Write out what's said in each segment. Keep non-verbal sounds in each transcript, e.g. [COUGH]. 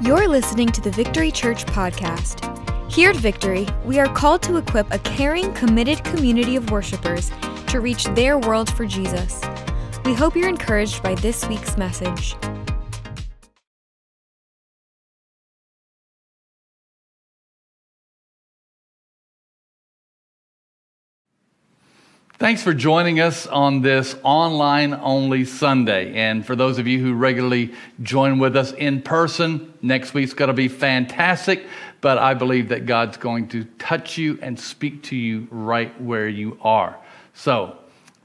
You're listening to the Victory Church podcast. Here at Victory, we are called to equip a caring, committed community of worshipers to reach their world for Jesus. We hope you're encouraged by this week's message. Thanks for joining us on this online only Sunday. And for those of you who regularly join with us in person, next week's going to be fantastic. But I believe that God's going to touch you and speak to you right where you are. So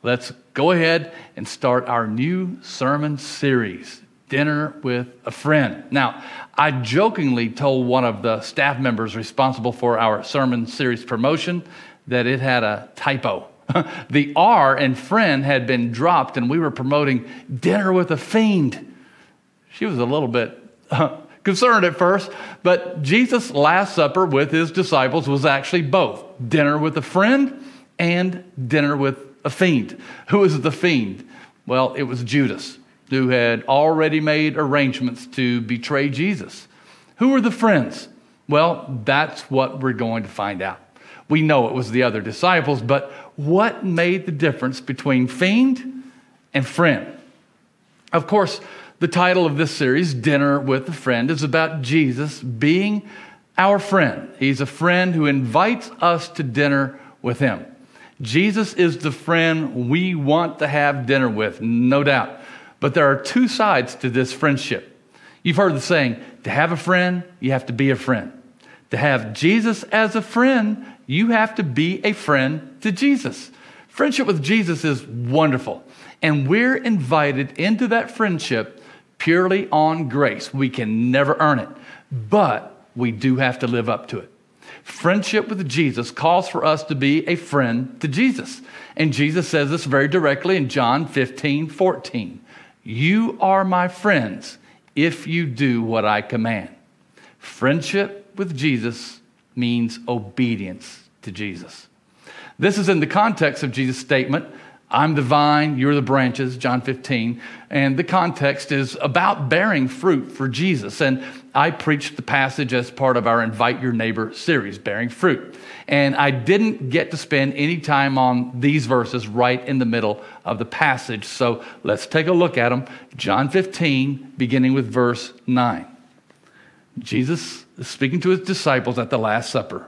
let's go ahead and start our new sermon series, Dinner with a Friend. Now, I jokingly told one of the staff members responsible for our sermon series promotion that it had a typo. [LAUGHS] the R in friend had been dropped, and we were promoting dinner with a fiend. She was a little bit [LAUGHS] concerned at first, but Jesus' Last Supper with his disciples was actually both dinner with a friend and dinner with a fiend. Who was the fiend? Well, it was Judas, who had already made arrangements to betray Jesus. Who were the friends? Well, that's what we're going to find out. We know it was the other disciples, but what made the difference between fiend and friend? Of course, the title of this series, Dinner with a Friend, is about Jesus being our friend. He's a friend who invites us to dinner with him. Jesus is the friend we want to have dinner with, no doubt. But there are two sides to this friendship. You've heard the saying, to have a friend, you have to be a friend. To have Jesus as a friend, you have to be a friend to Jesus. Friendship with Jesus is wonderful. And we're invited into that friendship purely on grace. We can never earn it, but we do have to live up to it. Friendship with Jesus calls for us to be a friend to Jesus. And Jesus says this very directly in John 15, 14. You are my friends if you do what I command. Friendship with Jesus means obedience to Jesus. This is in the context of Jesus' statement, I'm the vine, you're the branches, John 15. And the context is about bearing fruit for Jesus. And I preached the passage as part of our Invite Your Neighbor series, Bearing Fruit. And I didn't get to spend any time on these verses right in the middle of the passage. So let's take a look at them. John 15, beginning with verse 9. Jesus is speaking to his disciples at the Last Supper,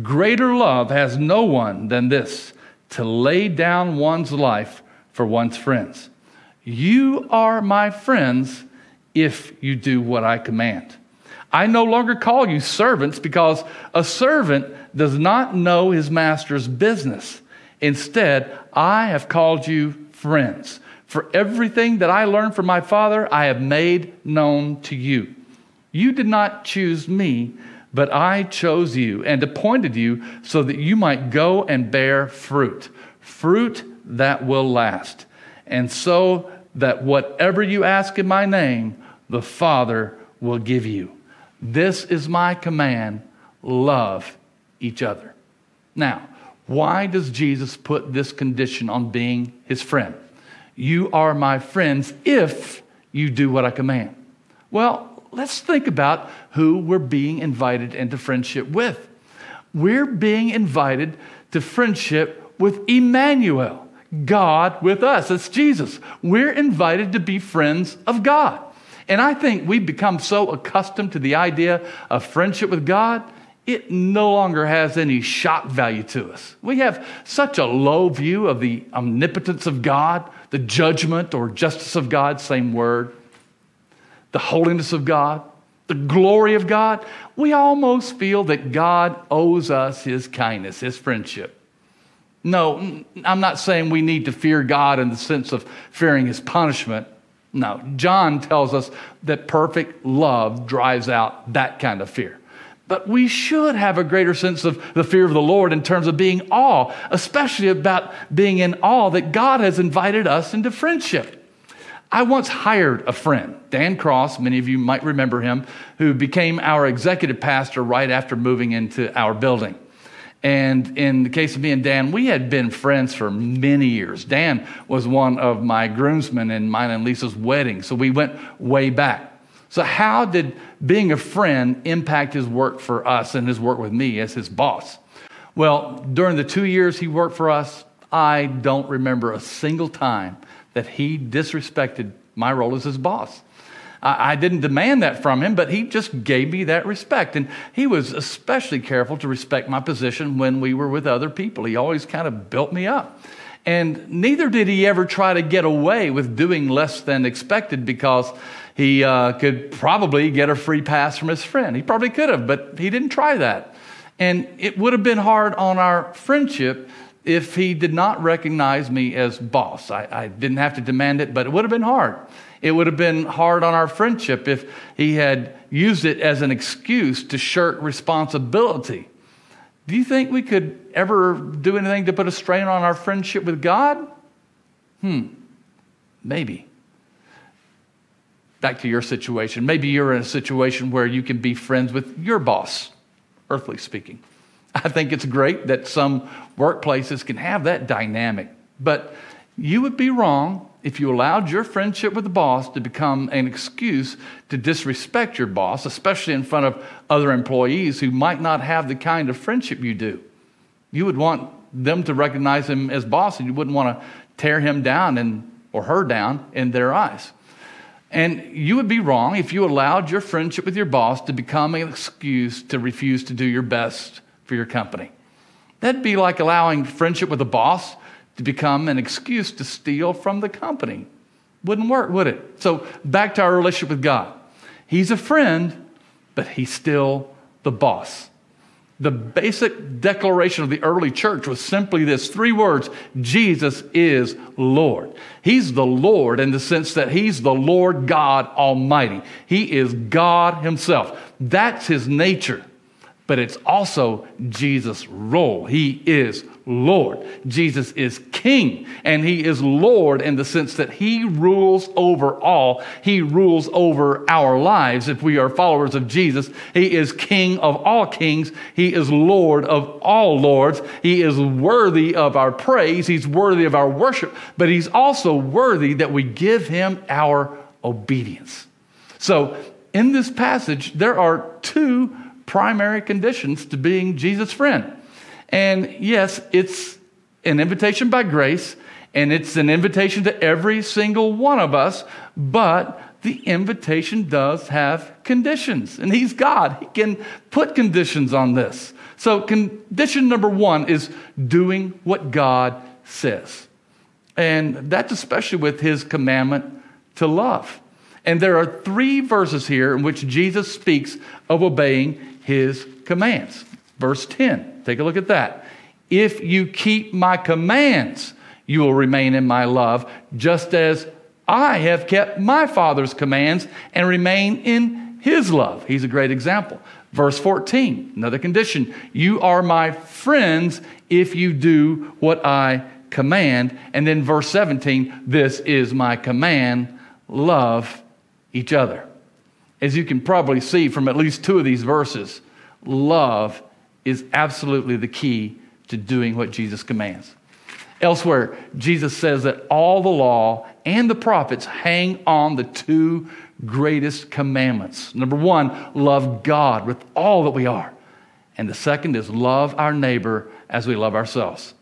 Greater love has no one than this to lay down one's life for one's friends. You are my friends if you do what I command. I no longer call you servants because a servant does not know his master's business. Instead, I have called you friends. For everything that I learned from my Father, I have made known to you. You did not choose me, but I chose you and appointed you so that you might go and bear fruit, fruit that will last. And so that whatever you ask in my name, the Father will give you. This is my command love each other. Now, why does Jesus put this condition on being his friend? You are my friends if you do what I command. Well, let's think about who we're being invited into friendship with. We're being invited to friendship with Emmanuel, God with us. It's Jesus. We're invited to be friends of God. And I think we've become so accustomed to the idea of friendship with God, it no longer has any shock value to us. We have such a low view of the omnipotence of God, the judgment or justice of God, same word the holiness of God, the glory of God, we almost feel that God owes us his kindness, his friendship. No, I'm not saying we need to fear God in the sense of fearing his punishment. No, John tells us that perfect love drives out that kind of fear. But we should have a greater sense of the fear of the Lord in terms of being awe, especially about being in awe that God has invited us into friendship. I once hired a friend, Dan Cross, many of you might remember him, who became our executive pastor right after moving into our building. And in the case of me and Dan, we had been friends for many years. Dan was one of my groomsmen in mine and Lisa's wedding, so we went way back. So, how did being a friend impact his work for us and his work with me as his boss? Well, during the two years he worked for us, I don't remember a single time that he disrespected my role as his boss. I, didn't demand that from him, but he just gave me that respect. And he was especially careful to respect my position when we were with other people. He always kind of built me up. And neither did he ever try to get away with doing less than expected because he uh, could probably get a free pass from his friend. He probably could have, but he didn't try that. And it would have been hard on our friendship if he did not recognize me as boss. I, I, didn't have to demand it, but it would have been hard. It would have been hard on our friendship if he had used it as an excuse to shirk responsibility. Do you think we could ever do anything to put a strain on our friendship with God? Hmm, maybe back to your situation. Maybe you're in a situation where you can be friends with your boss, earthly speaking. I think it's great that some workplaces can have that dynamic, but you would be wrong if you allowed your friendship with the boss to become an excuse to disrespect your boss, especially in front of other employees who might not have the kind of friendship you do. You would want them to recognize him as boss, and you wouldn't want to tear him down and, or her down in their eyes. And you would be wrong if you allowed your friendship with your boss to become an excuse to refuse to do your best for your company. That'd be like allowing friendship with a boss to become an excuse to steal from the company. Wouldn't work, would it? So, back to our relationship with God. He's a friend, but he's still the boss. The basic declaration of the early church was simply this three words Jesus is Lord. He's the Lord in the sense that He's the Lord God Almighty. He is God Himself. That's His nature but it's also Jesus' role. He is Lord. Jesus is King, and He is Lord in the sense that He rules over all. He rules over our lives if we are followers of Jesus. He is King of all kings. He is Lord of all lords. He is worthy of our praise. He's worthy of our worship, but He's also worthy that we give Him our obedience. So, in this passage, there are two primary conditions to being Jesus' friend. And yes, it's an invitation by grace, and it's an invitation to every single one of us, but the invitation does have conditions. And He's God, He can put conditions on this. So, condition number one is doing what God says. And that's especially with His commandment to love. And there are three verses here in which Jesus speaks of obeying his commands. Verse 10, take a look at that. If you keep my commands, you will remain in my love, just as I have kept my Father's commands and remain in his love. He's a great example. Verse 14, another condition. You are my friends if you do what I command. And then verse 17, this is my command love each other. As you can probably see from at least two of these verses, love is absolutely the key to doing what Jesus commands. Elsewhere, Jesus says that all the law and the prophets hang on the two greatest commandments. Number one, love God with all that we are. And the second is love our neighbor as we love ourselves.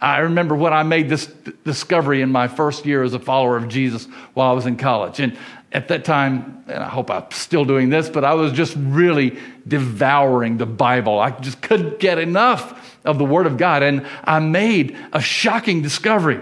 I remember when I made this discovery in my first year as a follower of Jesus while I was in college. And at that time, and I hope I'm still doing this, but I was just really devouring the Bible. I just couldn't get enough of the Word of God. And I made a shocking discovery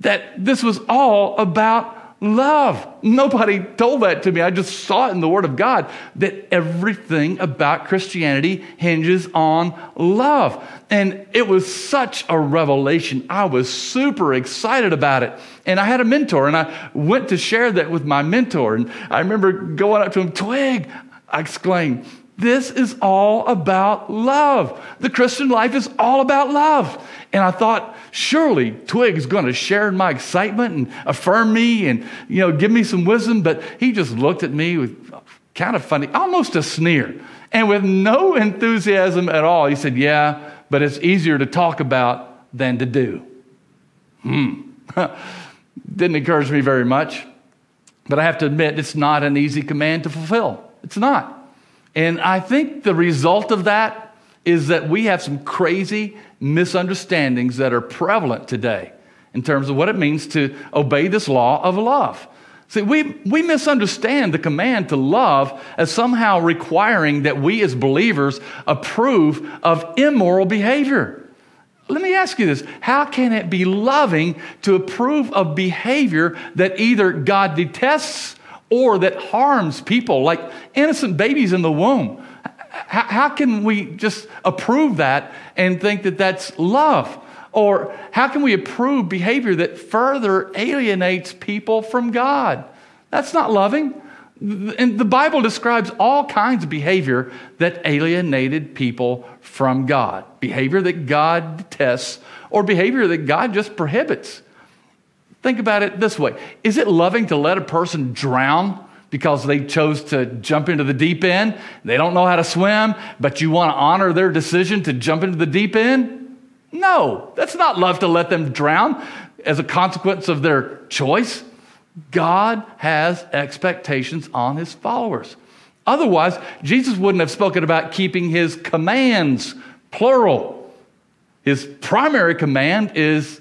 that this was all about love. Nobody told that to me. I just saw it in the Word of God that everything about Christianity hinges on love. And it was such a revelation. I was super excited about it. And I had a mentor, and I went to share that with my mentor. And I remember going up to him, Twig, I exclaimed, this is all about love. The Christian life is all about love. And I thought, surely Twig is going to share in my excitement and affirm me and, you know, give me some wisdom. But he just looked at me with kind of funny, almost a sneer, and with no enthusiasm at all. He said, Yeah, but it's easier to talk about than to do. Hmm. [LAUGHS] Didn't encourage me very much. But I have to admit, it's not an easy command to fulfill. It's not. And I think the result of that is that we have some crazy misunderstandings that are prevalent today in terms of what it means to obey this law of love. See, we, we misunderstand the command to love as somehow requiring that we as believers approve of immoral behavior. Let me ask you this how can it be loving to approve of behavior that either God detests or that harms people like innocent babies in the womb. How, can we just approve that and think that that's love? Or how can we approve behavior that further alienates people from God? That's not loving. And the Bible describes all kinds of behavior that alienated people from God behavior that God detests, or behavior that God just prohibits. Think about it this way Is it loving to let a person drown because they chose to jump into the deep end? They don't know how to swim, but you want to honor their decision to jump into the deep end? No, that's not love to let them drown as a consequence of their choice. God has expectations on his followers. Otherwise, Jesus wouldn't have spoken about keeping his commands, plural. His primary command is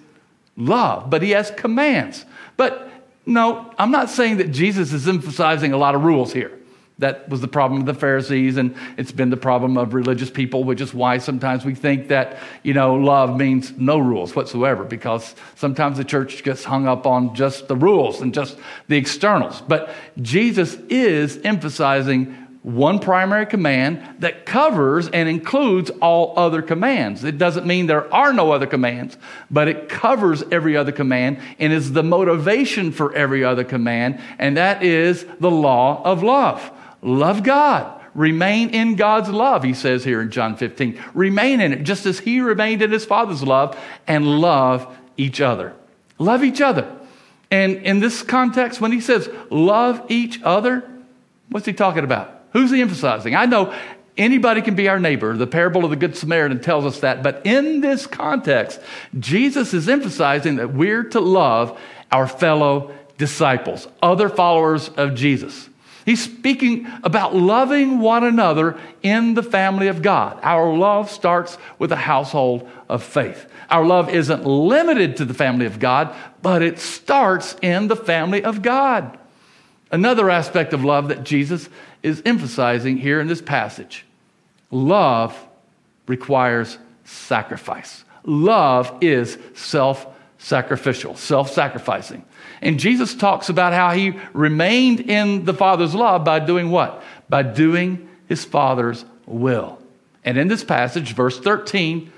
love, but he has commands. But no, I'm not saying that Jesus is emphasizing a lot of rules here. That was the problem of the Pharisees, and it's been the problem of religious people, which is why sometimes we think that, you know, love means no rules whatsoever, because sometimes the church gets hung up on just the rules and just the externals. But Jesus is emphasizing one primary command that covers and includes all other commands. It doesn't mean there are no other commands, but it covers every other command and is the motivation for every other command, and that is the law of love. Love God. Remain in God's love, he says here in John 15. Remain in it, just as he remained in his Father's love, and love each other. Love each other. And in this context, when he says love each other, what's he talking about? Who's he emphasizing? I know anybody can be our neighbor. The parable of the Good Samaritan tells us that. But in this context, Jesus is emphasizing that we're to love our fellow disciples, other followers of Jesus. He's speaking about loving one another in the family of God. Our love starts with a household of faith. Our love isn't limited to the family of God, but it starts in the family of God. Another aspect of love that Jesus is emphasizing here in this passage love requires sacrifice. Love is self sacrificial, self sacrificing. And Jesus talks about how he remained in the Father's love by doing what? By doing his Father's will. And in this passage, verse 13,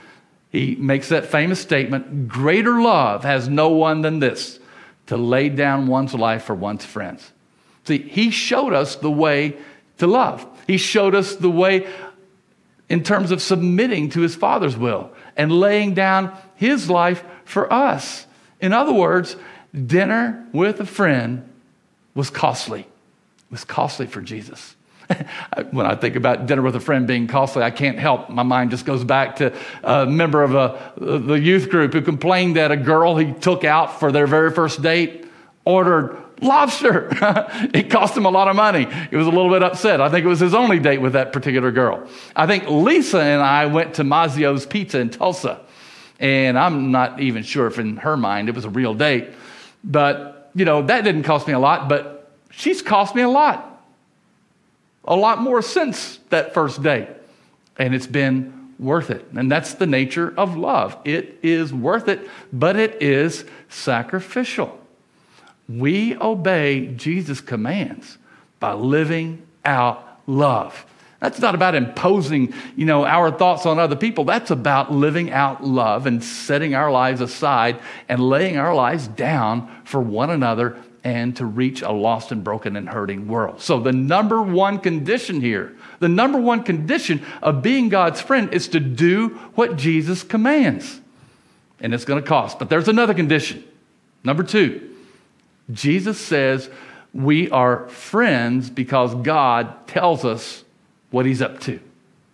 he makes that famous statement Greater love has no one than this, to lay down one's life for one's friends. See, he showed us the way to love. He showed us the way in terms of submitting to his Father's will and laying down his life for us. In other words, dinner with a friend was costly. It was costly for Jesus. [LAUGHS] when I think about dinner with a friend being costly, I can't help. My mind just goes back to a member of a, the youth group who complained that a girl he took out for their very first date ordered lobster. [LAUGHS] it cost him a lot of money. He was a little bit upset. I think it was his only date with that particular girl. I think Lisa and I went to Mazzio's Pizza in Tulsa. And I'm not even sure if in her mind it was a real date. But, you know, that didn't cost me a lot, but she's cost me a lot. A lot more since that first date. And it's been worth it. And that's the nature of love. It is worth it, but it is sacrificial. We obey Jesus' commands by living out love. That's not about imposing, you know, our thoughts on other people. That's about living out love and setting our lives aside and laying our lives down for one another and to reach a lost and broken and hurting world. So the number one condition here, the number one condition of being God's friend is to do what Jesus commands. And it's going to cost. But there's another condition. Number 2. Jesus says we are friends because God tells us what he's up to. [LAUGHS]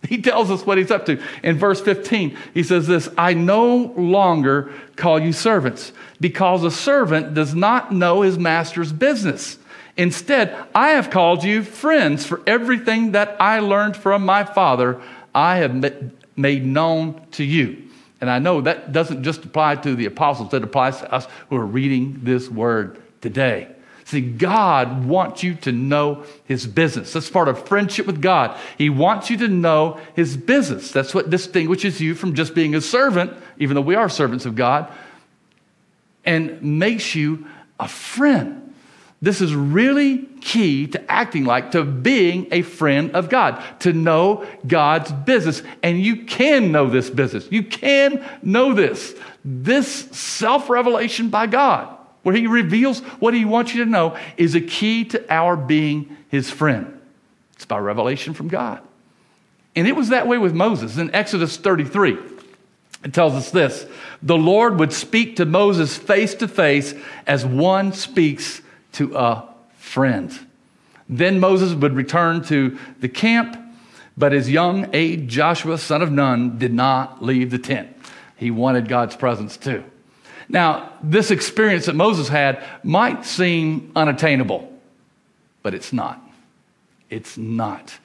He tells us what he's up to. In verse 15, he says this I no longer call you servants because a servant does not know his master's business. Instead, I have called you friends for everything that I learned from my father, I have made known to you. And I know that doesn't just apply to the apostles, it applies to us who are reading this word today. See, God wants you to know His business. That's part of friendship with God. He wants you to know His business. That's what distinguishes you from just being a servant, even though we are servants of God, and makes you a friend. This is really key to acting like, to being a friend of God, to know God's business. And you can know this business. You can know this. This self revelation by God where he reveals what he wants you to know, is a key to our being his friend. It's by revelation from God. And it was that way with Moses. In Exodus 33, it tells us this the Lord would speak to Moses face to face as one speaks to a friend. Then Moses would return to the camp, but his young aide, Joshua, son of Nun, did not leave the tent. He wanted God's presence too. Now, this experience that Moses had might seem unattainable, but it's not. It's not.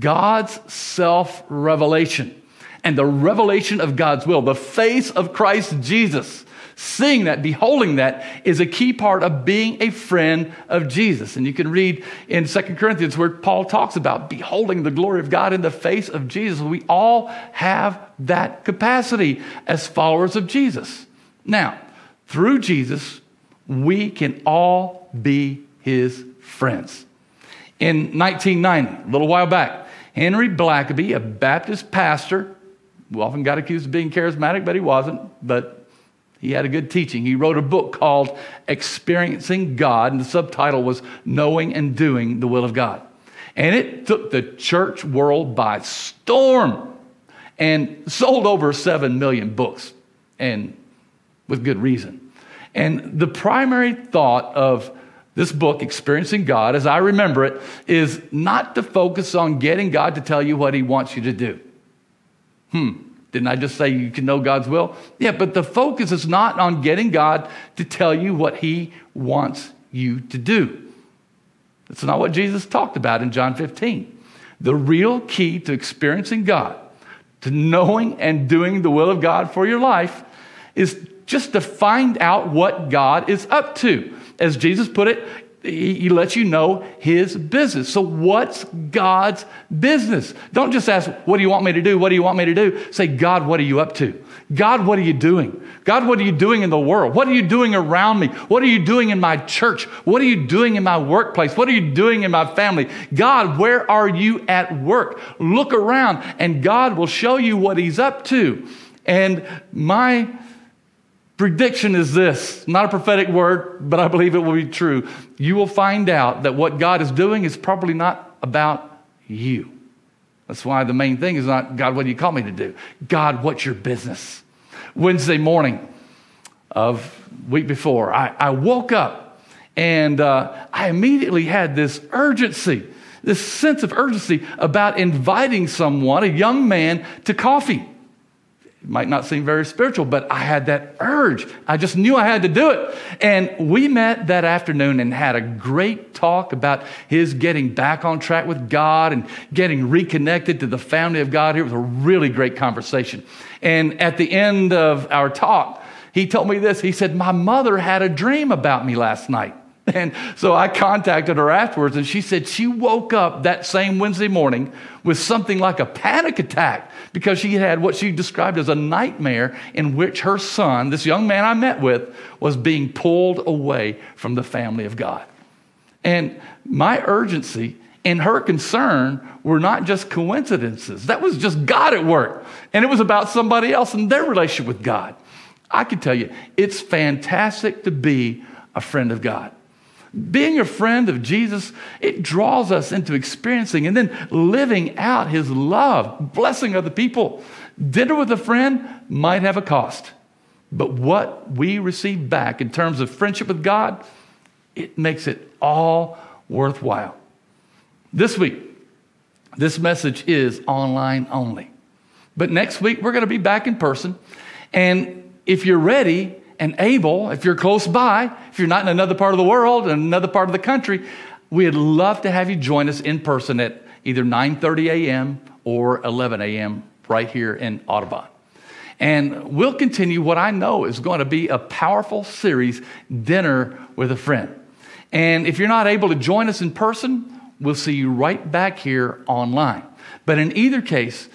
God's self revelation and the revelation of God's will, the face of Christ Jesus, seeing that, beholding that, is a key part of being a friend of Jesus. And you can read in Second Corinthians where Paul talks about beholding the glory of God in the face of Jesus. We all have that capacity as followers of Jesus. Now, through Jesus, we can all be his friends. In 1990, a little while back, Henry Blackaby, a Baptist pastor, who often got accused of being charismatic, but he wasn't, but he had a good teaching. He wrote a book called Experiencing God, and the subtitle was Knowing and Doing the Will of God. And it took the church world by storm and sold over 7 million books. And with good reason. And the primary thought of this book, Experiencing God, as I remember it, is not to focus on getting God to tell you what He wants you to do. Hmm, didn't I just say you can know God's will? Yeah, but the focus is not on getting God to tell you what He wants you to do. That's not what Jesus talked about in John 15. The real key to experiencing God, to knowing and doing the will of God for your life, is just to find out what God is up to. As Jesus put it, he, lets you know his business. So, what's God's business? Don't just ask, What do you want me to do? What do you want me to do? Say, God, what are you up to? God, what are you doing? God, what are you doing in the world? What are you doing around me? What are you doing in my church? What are you doing in my workplace? What are you doing in my family? God, where are you at work? Look around, and God will show you what he's up to. And my prediction is this not a prophetic word, but I believe it will be true. You will find out that what God is doing is probably not about you. That's why the main thing is not, God, what do you call me to do? God, what's your business? Wednesday morning of week before, I, I woke up and uh, I immediately had this urgency, this sense of urgency about inviting someone, a young man, to coffee. It might not seem very spiritual, but I had that urge. I just knew I had to do it. And we met that afternoon and had a great talk about his getting back on track with God and getting reconnected to the family of God. It was a really great conversation. And at the end of our talk, he told me this. He said, My mother had a dream about me last night. [LAUGHS] And so I contacted her afterwards, and she said she woke up that same Wednesday morning with something like a panic attack because she had what she described as a nightmare in which her son, this young man I met with, was being pulled away from the family of God. And my urgency and her concern were not just coincidences. That was just God at work. And it was about somebody else and their relationship with God. I can tell you, it's fantastic to be a friend of God. Being a friend of Jesus, it draws us into experiencing and then living out his love, blessing other people. Dinner with a friend might have a cost, but what we receive back in terms of friendship with God, it makes it all worthwhile. This week, this message is online only. But next week, we're going to be back in person. And if you're ready, and able, if you're close by, if you're not in another part of the world, in another part of the country, we'd love to have you join us in person at either 9:30 a.m. or 11 a.m. right here in Audubon. And we'll continue what I know is going to be a powerful series, Dinner with a Friend. And if you're not able to join us in person, we'll see you right back here online. But in either case,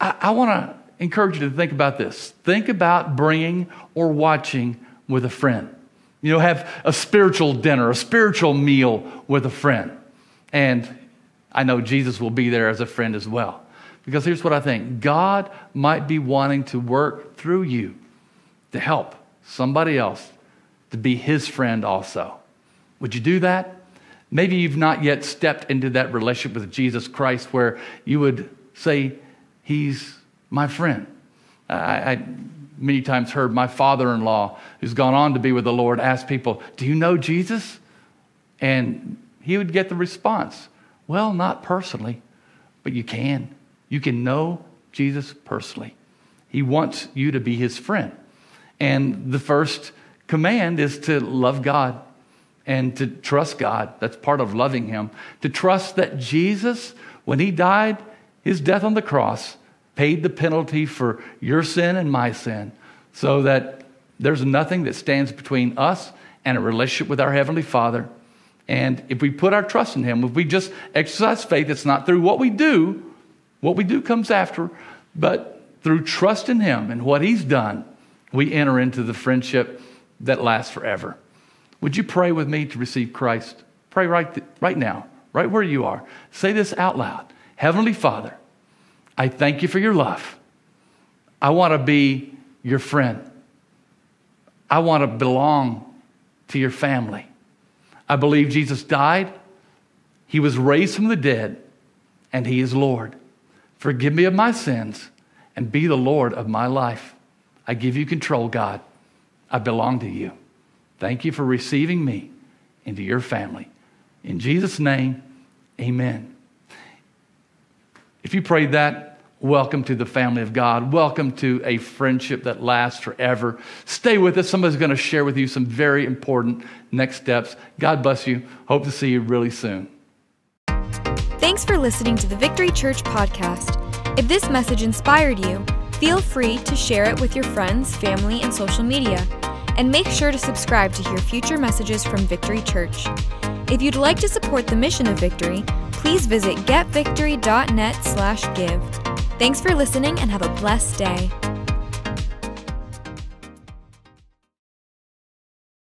I, I want to encourage you to think about this. Think about bringing or watching with a friend. You know, have a spiritual dinner, a spiritual meal with a friend. And I know Jesus will be there as a friend as well. Because here's what I think God might be wanting to work through you to help somebody else to be his friend also. Would you do that? Maybe you've not yet stepped into that relationship with Jesus Christ where you would say, He's my friend. I, I many times heard my father in law, who's gone on to be with the Lord, ask people, Do you know Jesus? And he would get the response, Well, not personally, but you can. You can know Jesus personally. He wants you to be his friend. And the first command is to love God and to trust God. That's part of loving him. To trust that Jesus, when he died, his death on the cross, paid the penalty for your sin and my sin so that there's nothing that stands between us and a relationship with our Heavenly Father. And if we put our trust in Him, if we just exercise faith, it's not through what we do, what we do comes after, but through trust in Him and what He's done, we enter into the friendship that lasts forever. Would you pray with me to receive Christ? Pray right, th- right now, right where you are. Say this out loud Heavenly Father, I thank you for your love. I want to be your friend. I want to belong to your family. I believe Jesus died, He was raised from the dead, and He is Lord. Forgive me of my sins and be the Lord of my life. I give you control, God. I belong to you. Thank you for receiving me into your family. In Jesus' name, amen. If you prayed that, Welcome to the family of God. Welcome to a friendship that lasts forever. Stay with us. Somebody's going to share with you some very important next steps. God bless you. Hope to see you really soon. Thanks for listening to the Victory Church podcast. If this message inspired you, feel free to share it with your friends, family, and social media. And make sure to subscribe to hear future messages from Victory Church. If you'd like to support the mission of Victory, please visit getvictory.net/give. Thanks for listening and have a blessed day.